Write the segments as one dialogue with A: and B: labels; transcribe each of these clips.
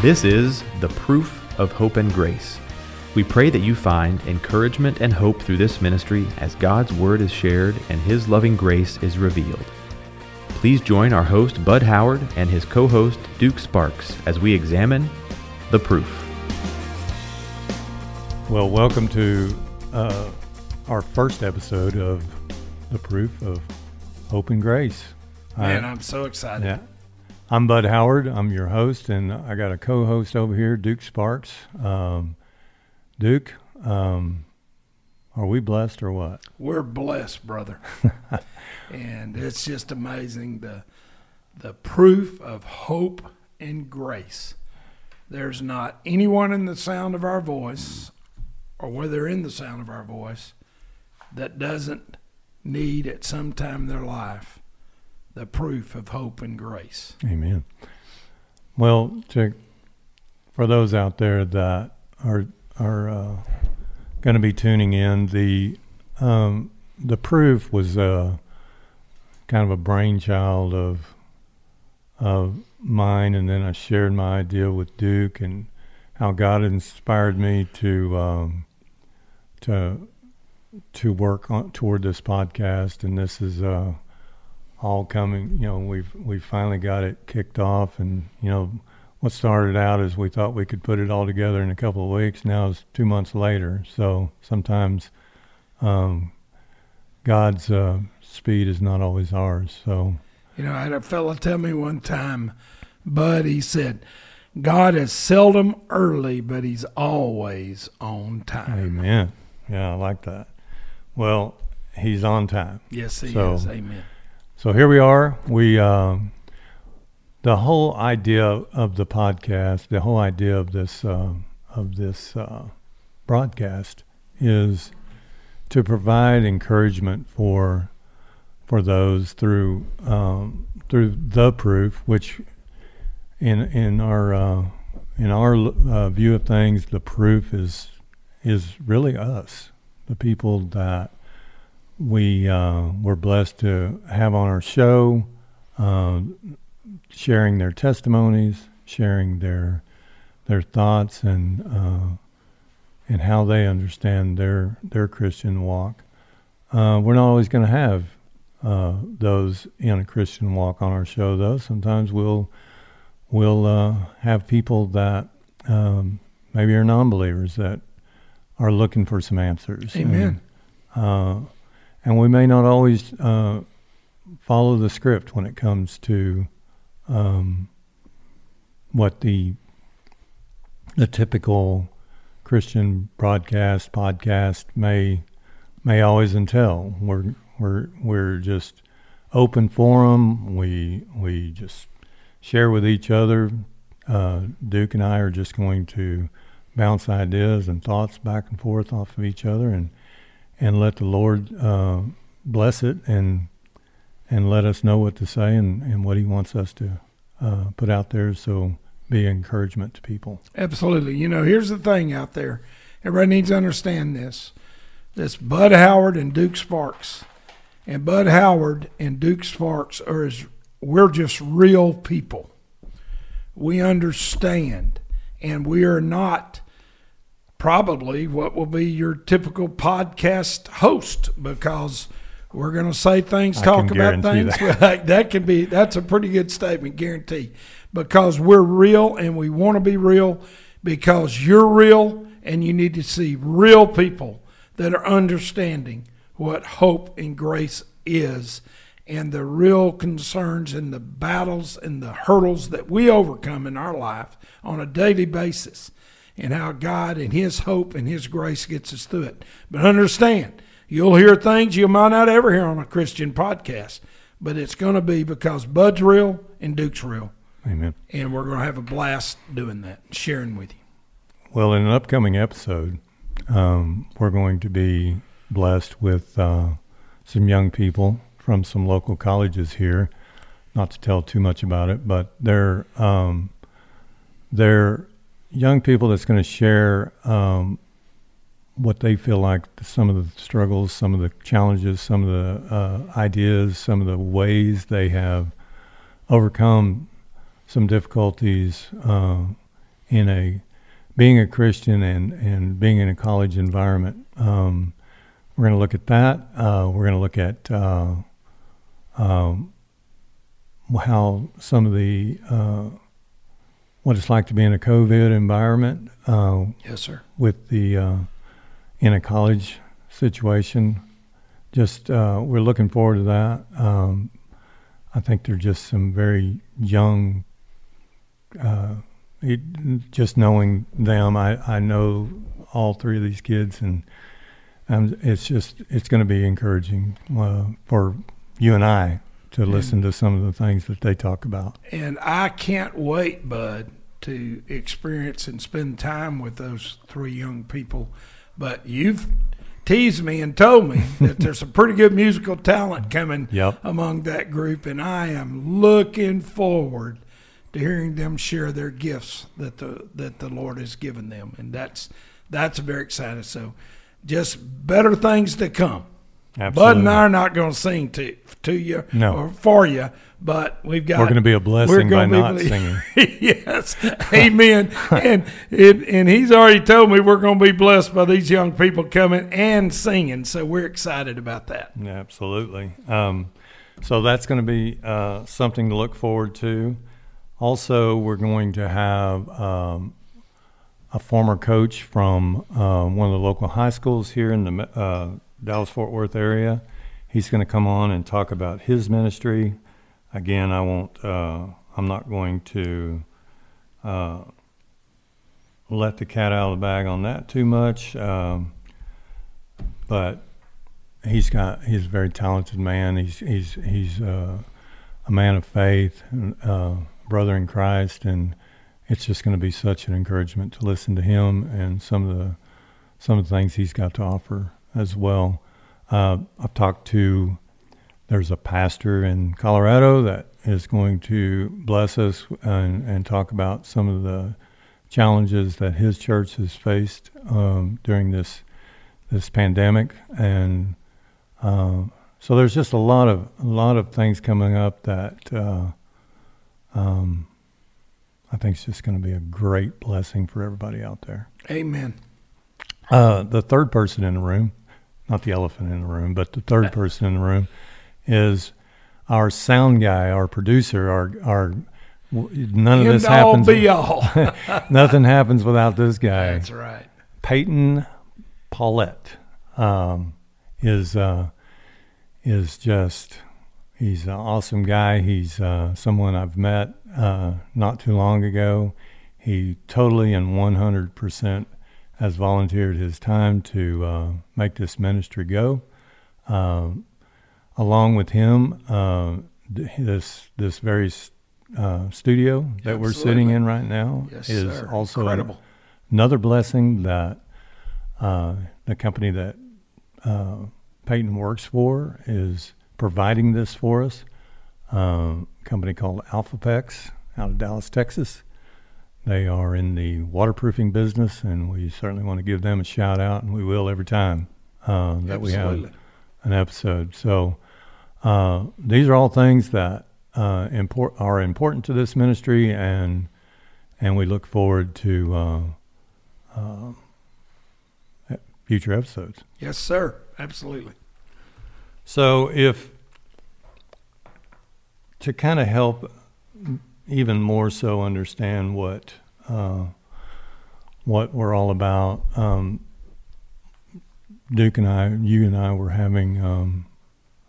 A: This is the Proof of Hope and Grace. We pray that you find encouragement and hope through this ministry as God's Word is shared and His loving grace is revealed. Please join our host, Bud Howard, and his co host, Duke Sparks, as we examine the proof.
B: Well, welcome to uh, our first episode of The Proof of Hope and Grace.
C: Man,
B: I-
C: I'm so excited.
B: yeah. I'm Bud Howard. I'm your host, and I got a co host over here, Duke Sparks. Um, Duke, um, are we blessed or what?
C: We're blessed, brother. and it's just amazing the the proof of hope and grace. There's not anyone in the sound of our voice or whether in the sound of our voice that doesn't need at some time in their life the proof of hope and grace.
B: Amen. Well, to, for those out there that are are uh, going to be tuning in, the um, the proof was uh, kind of a brainchild of of mine, and then I shared my idea with Duke and how God inspired me to um, to to work on toward this podcast, and this is. Uh, all coming. You know, we've we finally got it kicked off, and you know, what started out as we thought we could put it all together in a couple of weeks. Now is two months later. So sometimes um, God's uh, speed is not always ours. So
C: You know, I had a fellow tell me one time, Bud, he said, God is seldom early, but he's always on time.
B: Amen. Yeah, I like that. Well, He's on time.
C: Yes, he
B: So-
C: is. Amen.
B: So here we are. We um, the whole idea of the podcast, the whole idea of this um of this uh, broadcast is to provide encouragement for for those through um, through the proof, which in in our uh, in our uh, view of things, the proof is is really us, the people that we uh, were blessed to have on our show, uh, sharing their testimonies, sharing their their thoughts, and uh, and how they understand their their Christian walk. Uh, we're not always going to have uh, those in a Christian walk on our show, though. Sometimes we'll we'll uh, have people that um, maybe are non-believers that are looking for some answers.
C: Amen.
B: And, uh, and we may not always uh, follow the script when it comes to um, what the the typical Christian broadcast podcast may may always entail. We're we're we're just open forum. We we just share with each other. Uh, Duke and I are just going to bounce ideas and thoughts back and forth off of each other, and and let the Lord uh, bless it and and let us know what to say and, and what He wants us to uh, put out there. So be encouragement to people.
C: Absolutely. You know, here's the thing out there. Everybody needs to understand this. This Bud Howard and Duke Sparks. And Bud Howard and Duke Sparks are as we're just real people. We understand and we are not probably what will be your typical podcast host because we're going to say things,
B: I
C: talk about things. That. that can be that's a pretty good statement, guarantee. Because we're real and we want to be real because you're real and you need to see real people that are understanding what hope and grace is and the real concerns and the battles and the hurdles that we overcome in our life on a daily basis and how God and His hope and His grace gets us through it. But understand, you'll hear things you might not ever hear on a Christian podcast, but it's going to be because Bud's real and Duke's real.
B: Amen.
C: And we're going to have a blast doing that, sharing with you.
B: Well, in an upcoming episode, um, we're going to be blessed with uh, some young people from some local colleges here. Not to tell too much about it, but they're um, they're young people that's going to share um, what they feel like some of the struggles, some of the challenges, some of the uh, ideas, some of the ways they have overcome some difficulties uh, in a being a Christian and and being in a college environment. Um, we're going to look at that. Uh, we're going to look at uh, um, how some of the uh, what it's like to be in a COVID environment. Uh,
C: Yes, sir.
B: with the uh, in a college situation. Just uh, we're looking forward to that. Um, I think they're just some very young. Uh, it, just knowing them, I, I know all three of these kids, and um, it's just it's going to be encouraging uh, for you and I to listen to some of the things that they talk about.
C: And I can't wait, Bud, to experience and spend time with those three young people. But you've teased me and told me that there's some pretty good musical talent coming
B: Yep.
C: among that group, and I am looking forward to hearing them share their gifts that the that the Lord has given them, and that's that's very exciting. So, just better things to come. Bud and I are not going to sing to to you
B: No.
C: or for you, but we've got
B: We're going to be a blessing by not
C: ble-
B: singing.
C: yes, amen. and it, and he's already told me we're going to be blessed by these young people coming and singing, so we're excited about that.
B: Yeah, absolutely. Um, so that's going to be uh, something to look forward to. Also, we're going to have um, a former coach from uh, one of the local high schools here in the uh, Dallas Fort Worth area. He's going to come on and talk about his ministry. Again, I won't. Uh, I'm not going to uh, let the cat out of the bag on that too much. Um, but he's got he's a very talented man. He's he's he's uh, a man of faith, uh, brother in Christ, and it's just going to be such an encouragement to listen to him and some of the some of the things he's got to offer as well. Uh, I've talked to there's a pastor in Colorado that is going to bless us and, and talk about some of the challenges that his church has faced um, during this this pandemic, and uh, so there's just a lot of a lot of things coming up that uh, um, I think is just going to be a great blessing for everybody out there.
C: Amen.
B: Uh, the third person in the room, not the elephant in the room, but the third person in the room is our sound guy, our producer, our our. None of
C: End
B: this
C: all
B: happens.
C: be all.
B: Nothing happens without this guy.
C: That's right.
B: Peyton Paulette um, is uh, is just he's an awesome guy. He's uh, someone I've met uh, not too long ago. He totally and one hundred percent has volunteered his time to uh, make this ministry go. Um along with him, uh, this this very uh, studio that we're sitting in right now
C: Yes,
B: is
C: sir.
B: also
C: incredible.
B: another blessing that uh, the company that uh, Peyton works for is providing this for us. Um, a company called AlphaPex out of Dallas, Texas. They are in the waterproofing business, and we certainly want to give them a shout out, and we will every time uh, that we have an episode. So uh, these are all things that uh, import, are important to this ministry, and and we look forward to uh, uh, future episodes.
C: Yes, sir. Absolutely.
B: So if to kind of help even more so understand what uh, what we're all about, um, Duke and I, you and I were having um,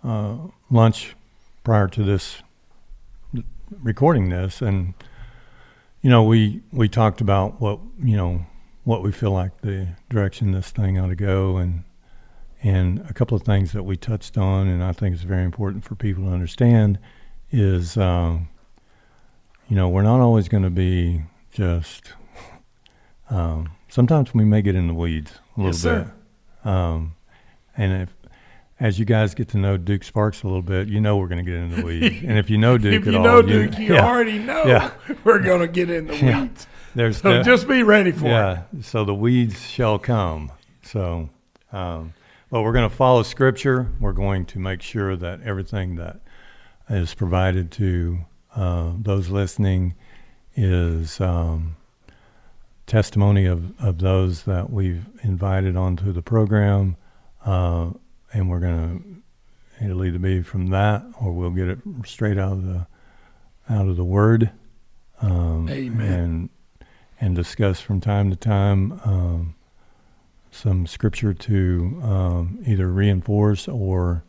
B: uh, lunch prior to this recording this, and you know we we talked about what you know what we feel like the direction this thing ought to go, and and a couple of things that we touched on, and I think it's very important for people to understand, is um, you know we're not always going to be just. Um, sometimes we may get in the weeds a little
C: Yes,
B: bit,
C: sir.
B: um, and if as you guys get to know Duke Sparks a little bit, you know we're going to get in the weeds, and if you know Duke
C: if
B: at
C: you
B: all,
C: Duke, you
B: yeah,
C: already know
B: Yeah.
C: we're going to get in the
B: Yeah.
C: weeds.
B: there's
C: So
B: the-
C: just be ready for it.
B: So the weeds shall come. So, um, but we're going to follow Scripture. We're going to make sure that everything that is provided to uh, those listening is um, testimony of, of those that we've invited onto the program, uh, and we're going to it'll either be from that or we'll get it straight out of the out of the Word, um,
C: Amen.
B: and and discuss from time to time um, some scripture to um, either reinforce or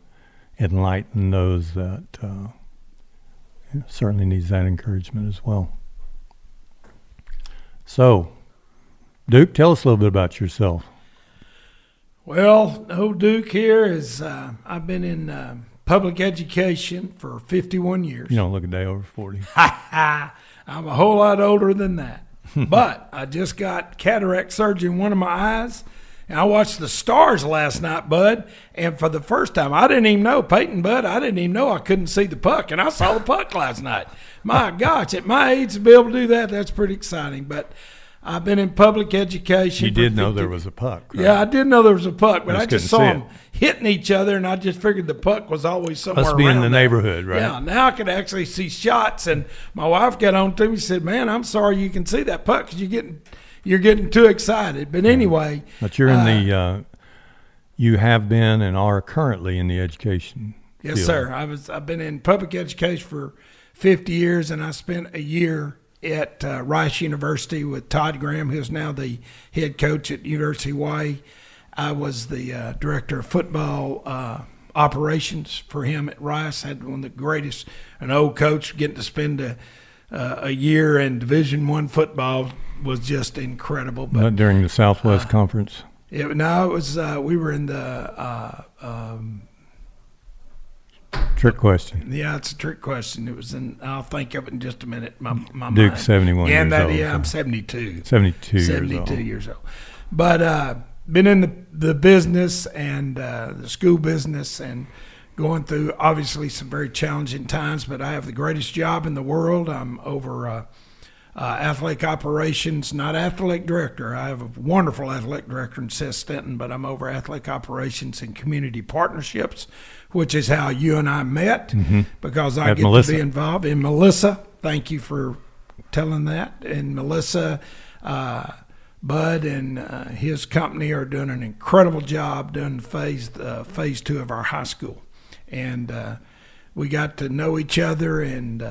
B: enlighten those that uh, certainly needs that encouragement as well. So, Duke, tell us a little bit about yourself.
C: Well, old Duke here is, uh, I've been in uh, public education for 51 years.
B: You don't look a day over 40.
C: I'm a whole lot older than that. but I just got cataract surgery in one of my eyes. And I watched the stars last night, Bud. And for the first time, I didn't even know, Peyton, Bud, I didn't even know I couldn't see the puck. And I saw the puck last night. My gosh, at my age to be able to do that, that's pretty exciting. But I've been in public education.
B: You did know
C: 50
B: there was a puck. right?
C: Yeah, I did know there was a puck, but
B: Just
C: I just saw them hitting each other, and I just figured the puck was always somewhere
B: Must be in the
C: there.
B: neighborhood, right?
C: Yeah, now I could actually see shots, and my wife got on to me and said, "Man, I'm sorry you can see that puck because you're getting you're getting too excited." But anyway,
B: But you're in
C: uh,
B: the, uh, you have been and are currently in the education.
C: Yes,
B: field.
C: sir. I was. I've been in public education for 50 years, and I spent a year at uh, Rice University with Todd Graham, who's now the head coach at University of Hawaii. I was the uh, director of football uh, operations for him at Rice. I Had one of the greatest, an old coach getting to spend a, uh, a year in Division One football was just incredible. But
B: But during the Southwest
C: uh,
B: Conference.
C: it, no, it was uh, we were in the
B: Trick question.
C: Yeah, it's a trick question. It was in. I'll think of it in just a minute. My my
B: Duke's
C: mind.
B: 71
C: yeah, that,
B: old,
C: Yeah, I'm
B: so-
C: 72.
B: 72, years
C: 72 years old. But uh, been in the the business and uh, the school business and going through obviously some very challenging times. But I have the greatest job in the world. I'm over. Uh, uh, athletic operations, not athletic director. I have a wonderful athletic director in Seth Stenton, but I'm over athletic operations and community partnerships, which is how you and I met because I
B: At
C: get
B: Melissa.
C: to be involved in Melissa. Thank you for telling that. And Melissa, uh, Bud, and uh, his company are doing an incredible job doing phase uh, phase two of our high school, and uh, we got to know each other and.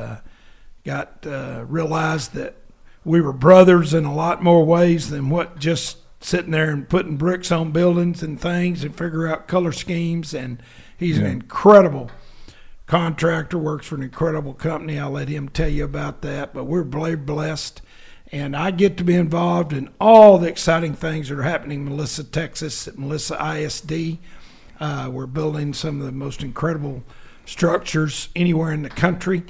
C: Got uh, realized that we were brothers in a lot more ways than what just sitting there and putting bricks on buildings and things and figure out color schemes. And he's an incredible contractor, works for an incredible company. I'll let him tell you about that. But we're blessed. And I get to be involved in all the exciting things that are happening in Melissa, Texas, at Melissa ISD. Uh, we're building some of the most incredible structures anywhere in the country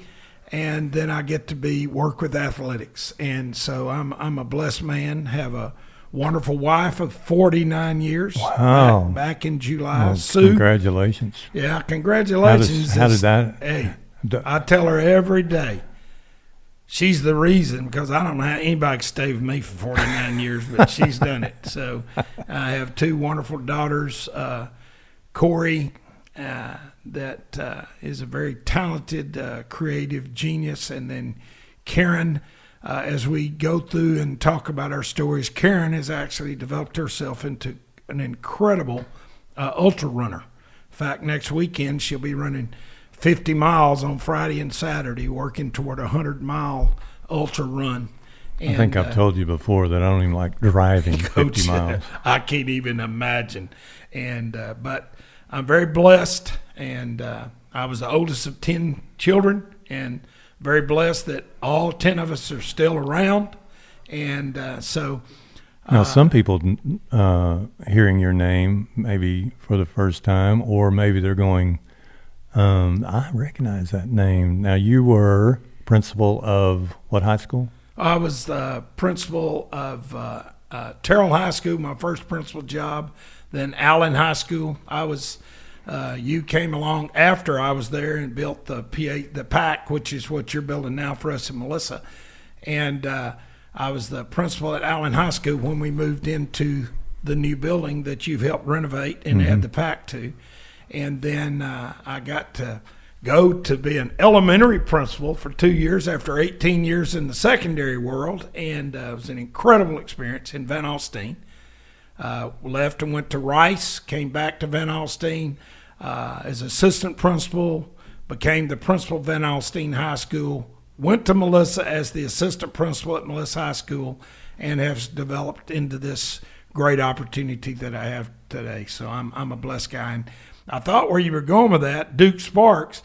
C: and then I get to be work with athletics, and so I'm I'm a blessed man. Have a wonderful wife of 49 years.
B: Wow.
C: Back, back in July,
B: Well,
C: Sue.
B: congratulations.
C: Yeah,
B: How,
C: congratulations.
B: does, how did that?
C: Hey,
B: d-
C: I tell her every day. She's the reason because I don't know how anybody can stay with me for 49 years, but she's done it. So I have two wonderful daughters, uh, Corey, uh, that uh, is a very talented, uh, creative genius, and then Karen. Uh, as we go through and talk about our stories, Karen has actually developed herself into an incredible uh, ultra runner. In fact, next weekend she'll be running 50 miles on Friday and Saturday, working toward a 100 mile ultra run.
B: I think I've
C: uh,
B: told you before that I don't even like driving 50 miles.
C: I can't even imagine. And uh, but I'm very blessed, and uh, I was the oldest of ten children, and very blessed that all ten of us are still around. And uh, so,
B: Now, some people uh, hearing your name maybe for the first time, or maybe they're going, um, I recognize that name. Now, you were principal of what high school?
C: I was the principal of uh, uh, Terrell High School, my first principal job. Then Allen High School. I was. Uh, you came along after I was there and built the PA, the PAC, which is what you're building now for us and Melissa. And uh, I was the principal at Allen High School when we moved into the new building that you've helped renovate and add the PAC to. And then uh, I got to go to be an elementary principal for two years after 18 years in the secondary world, and uh, it was an incredible experience in Van Alstyne. Uh, left and went to Rice, came back to Van Alstyne uh, as assistant principal, became the principal of Van Alstyne High School, went to Melissa as the assistant principal at Melissa High School, and has developed into this great opportunity that I have today. So I'm, I'm a blessed guy. And I thought where you were going with that, Duke Sparks.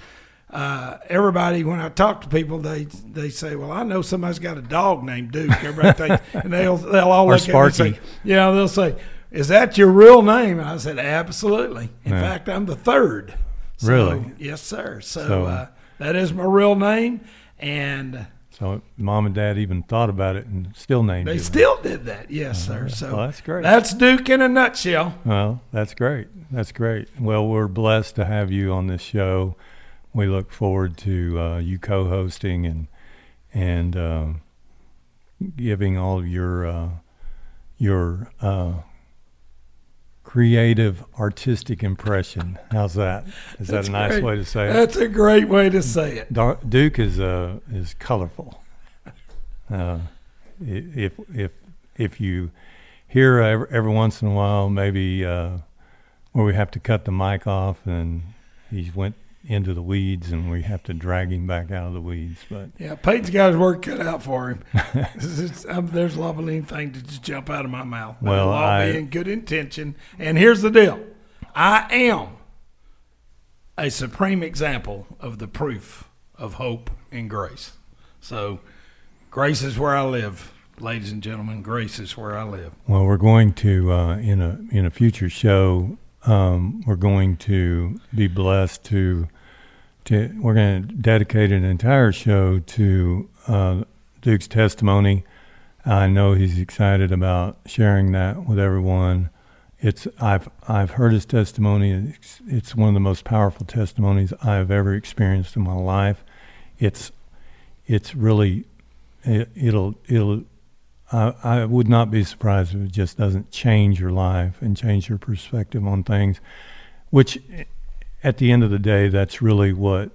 C: Uh, everybody, when I talk to people, they they say, "Well, I know somebody's got a dog named Duke." Everybody thinks, and they'll they'll all
B: Or
C: look at me and
B: Sparky.
C: say, "Yeah." They'll say, "Is that your real name?" And I said, "Absolutely." In
B: Yeah.
C: fact, I'm the third. So,
B: Really?
C: Yes, sir. So,
B: So-
C: uh, that is my real name, and
B: So mom and dad even thought about it and still named
C: they still did that. Yes, sir. So
B: Well, that's great.
C: That's Duke in a nutshell.
B: Well, that's great. That's great. Well, we're blessed to have you on this show. We look forward to uh, you co-hosting and and uh, giving all of your uh, your uh, creative, artistic impression. How's that? Is
C: That's
B: that a nice
C: great.
B: way to say it?
C: That's a great way to say it.
B: Duke is uh, is colorful. Uh, if if if you hear every, every once in a while, maybe uh, where we have to cut the mic off and he went into the weeds and we have to drag him back out of the weeds. But
C: Yeah, Peyton's got his work cut out for him. Is- um, there's lovely anything to just jump out of my mouth.
B: Well,
C: all
B: I-
C: be in good intention. And here's the deal: I am a supreme example of the proof of hope and grace. So, grace is where I live, ladies and gentlemen. Grace is where I live.
B: well, we're going to uh, in a in a future show. Um, we're going to be blessed to to we're going to dedicate an entire show to uh, Duke's testimony. I know he's excited about sharing that with everyone. It's I've I've heard his testimony. It's, it's one of the most powerful testimonies I've ever experienced in my life. It's it's really it, it'll it'll I, I would not be surprised if it just doesn't change your life and change your perspective on things, which at the end of the day, that's really what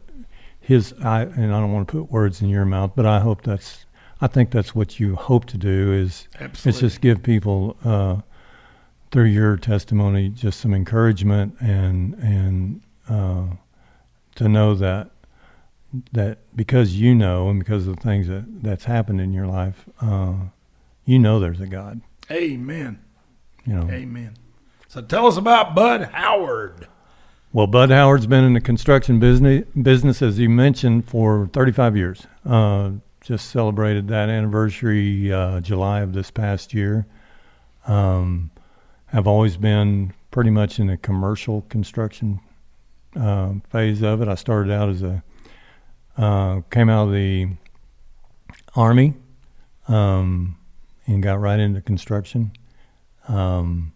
B: his, I, and I don't want to put words in your mouth, but I hope that's, I think that's what you hope to do is, is
C: Absolutely.
B: just give people, uh, through your testimony, just some encouragement and, and, uh, to know that, that because you know and because of the things that that's happened in your life, uh, you know there's a God.
C: Amen.
B: You know.
C: Amen. So tell us about Bud Howard.
B: Well, Bud Howard's been in the construction business business as you mentioned for 35 years. Uh, just celebrated that anniversary uh, July of this past year. Um, have always been pretty much in the commercial construction uh, phase of it. I started out as a uh, came out of the army um, and got right into construction. Um,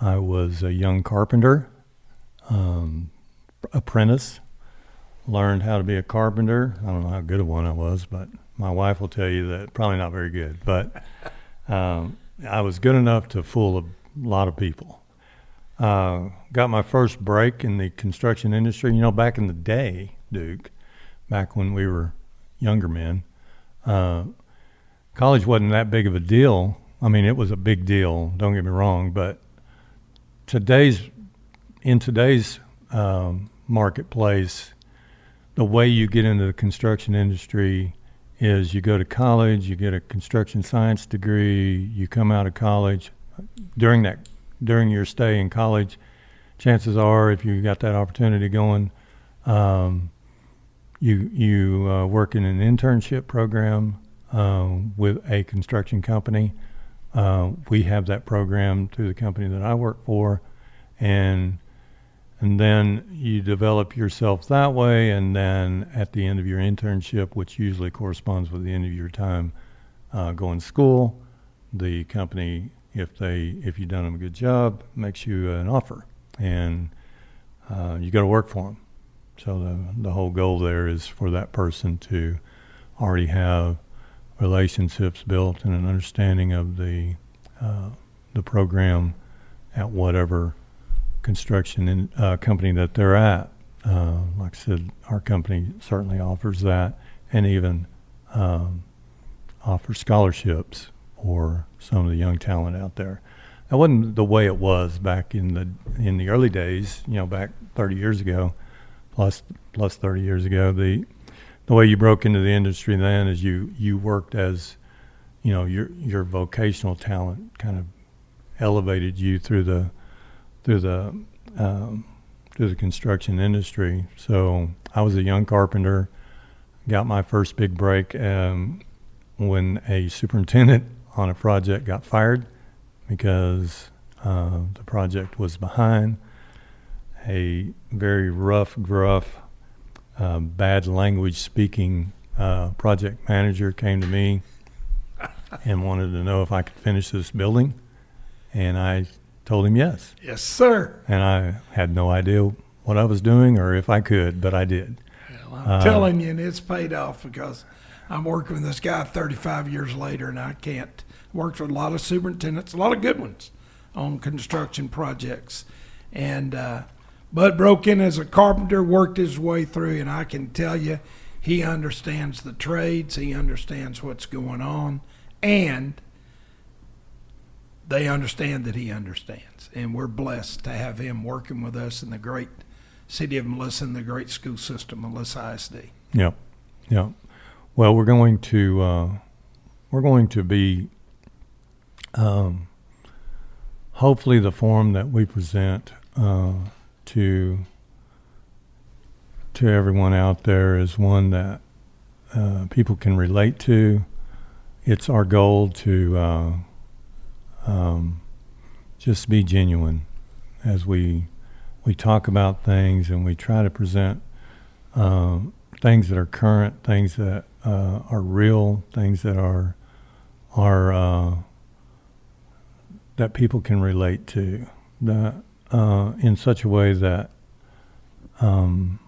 B: I was a young carpenter, um, apprentice, learned how to be a carpenter. I don't know how good of one I was, but my wife will tell you that probably not very good. But um, I was good enough to fool a lot of people. Uh, got my first break in the construction industry. You know, back in the day, Duke, back when we were younger men, uh, college wasn't that big of a deal. I mean, it was a big deal. Don't get me wrong, but today's in today's um, marketplace, the way you get into the construction industry is you go to college, you get a construction science degree, you come out of college. During that, during your stay in college, chances are, if you got that opportunity going, um, you you uh, work in an internship program uh, with a construction company. Uh, we have that program through the company that I work for, and and then you develop yourself that way. And then at the end of your internship, which usually corresponds with the end of your time uh, going to school, the company, if they if you've done them a good job, makes you an offer, and uh, you got to work for them. So the the whole goal there is for that person to already have relationships built and an understanding of the uh, the program at whatever construction in, uh, company that they're at. uh, like I said, our company certainly offers that, and even um, offers scholarships for some of the young talent out there. That wasn't the way it was back in the in the early days. You know, back 30 years ago, plus plus 30 years ago. The the way you broke into the industry then is you you worked as you know your your vocational talent kind of elevated you through the through the um, through the construction industry. So I was a young carpenter, got my first big break um, when a superintendent on a project got fired because uh, the project was behind. A very rough, gruff, uh, bad language speaking uh, project manager came to me and wanted to know if I could finish this building. And I told him yes.
C: Yes, sir.
B: And I had no idea what I was doing or if I could, but I did.
C: Well, I'm
B: Uh,
C: telling you, and it's paid off because I'm working with this guy 35 years later, and I can't. Worked with a lot of superintendents, a lot of good ones, on construction projects, and uh, Bud broke in as a carpenter, worked his way through, and I can tell you, he understands the trades, he understands what's going on, and they understand that he understands, and we're blessed to have him working with us in the great city of Melissa and the great school system, Melissa ISD.
B: Yep. Yep. Well, we're going to uh, we're going to be um, hopefully the form that we present uh, to to everyone out there is one that uh, people can relate to. It's our goal to uh, um, just be genuine as we we talk about things and we try to present um, things that are current, things that uh, are real, things that are are uh, that people can relate to, that uh, in such a way that um,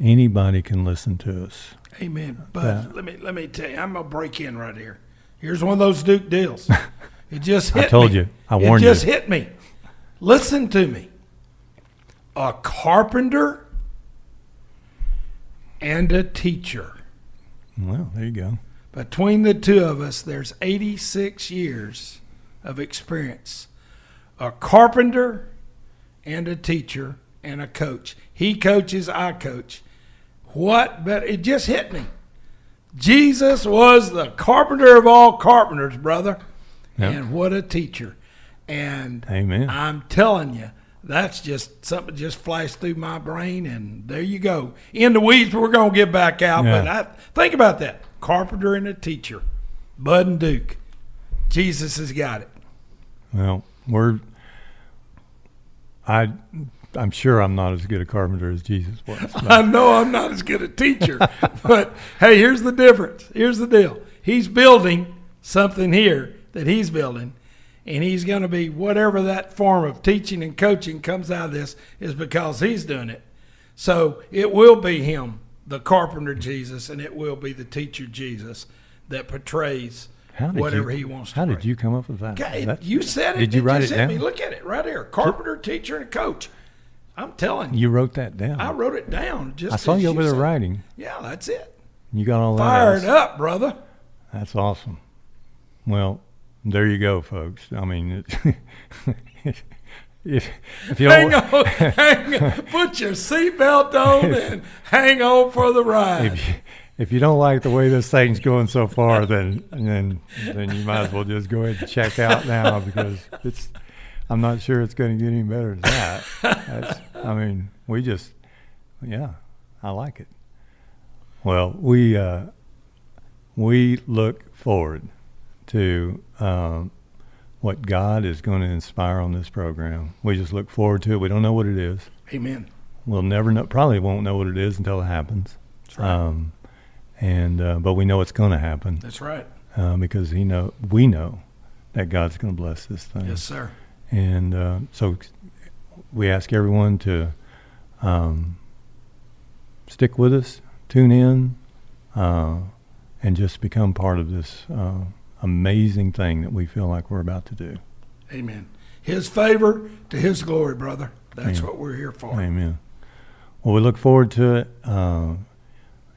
B: anybody can listen to us.
C: Amen. But let me let me tell you, I'm gonna break in right here. Here's one of those Duke deals. It just hit
B: I told
C: me.
B: you. I warned you.
C: it just
B: you.
C: hit me. Listen to me. A carpenter and a teacher.
B: Well, there you go.
C: Between the two of us, there's 86 years of experience. A carpenter and a teacher and a coach. He coaches, I coach. What? But it just hit me. Jesus was the carpenter of all carpenters, brother.
B: Yep.
C: And what a teacher. And
B: Amen.
C: I'm telling you, that's just something just flashed through my brain, and there you go. In the weeds, we're gonna get back out.
B: Yeah.
C: But I think about that: carpenter and a teacher, Bud and Duke. Jesus has got it.
B: Well, we're. I, I'm sure I'm not as good a carpenter as Jesus was.
C: I know I'm not as good a teacher, but hey, here's the difference. Here's the deal. He's building something here that he's building, and he's going to be whatever that form of teaching and coaching comes out of this is because he's doing it. So it will be him, the carpenter Jesus, and it will be the teacher Jesus that portrays whatever
B: you,
C: he wants to.
B: How did you come up with that?
C: Okay,
B: That-
C: you said it.
B: Did you write
C: just
B: it down?
C: Me. Look at it right here: carpenter, teacher, and coach. I'm telling you,
B: You wrote that down.
C: I wrote it down. Just
B: I saw you over there writing.
C: Yeah, that's it.
B: You got all that.
C: Fired up, brother.
B: That's awesome. Well, there you go, folks. I mean, it, if if you
C: Hang on, hang on. Put your seatbelt on and hang on for the ride.
B: if you, if you don't like the way this thing's going so far, then then then you might as well just go ahead and check out now because it's. I'm not sure it's going to get any better than that. That's, I mean, we just, yeah, I like it. Well, we uh, we look forward to um, what God is going to inspire on this program. We just look forward to it. We don't know what it is.
C: Amen.
B: We'll never know. Probably won't know what it is until it happens.
C: That's right.
B: Um, and uh, but we know it's going to happen
C: That's right.
B: uh, because he know we know that God's going to bless this thing.
C: Yes, sir.
B: And uh, so we ask everyone to um, stick with us, tune in, uh, and just become part of this uh, amazing thing that we feel like we're about to do.
C: Amen. His favor to his glory, brother. That's
B: Amen.
C: what we're here for.
B: Amen. Well, we look forward to it. Uh,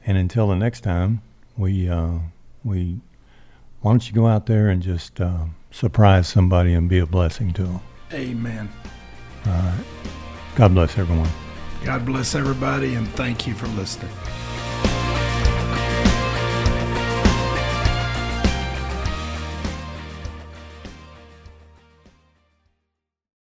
B: and until the next time, we uh, we why don't you go out there and just uh, surprise somebody and be a blessing to them.
C: Amen.
B: All right. God bless everyone.
C: God bless everybody, and thank you for listening.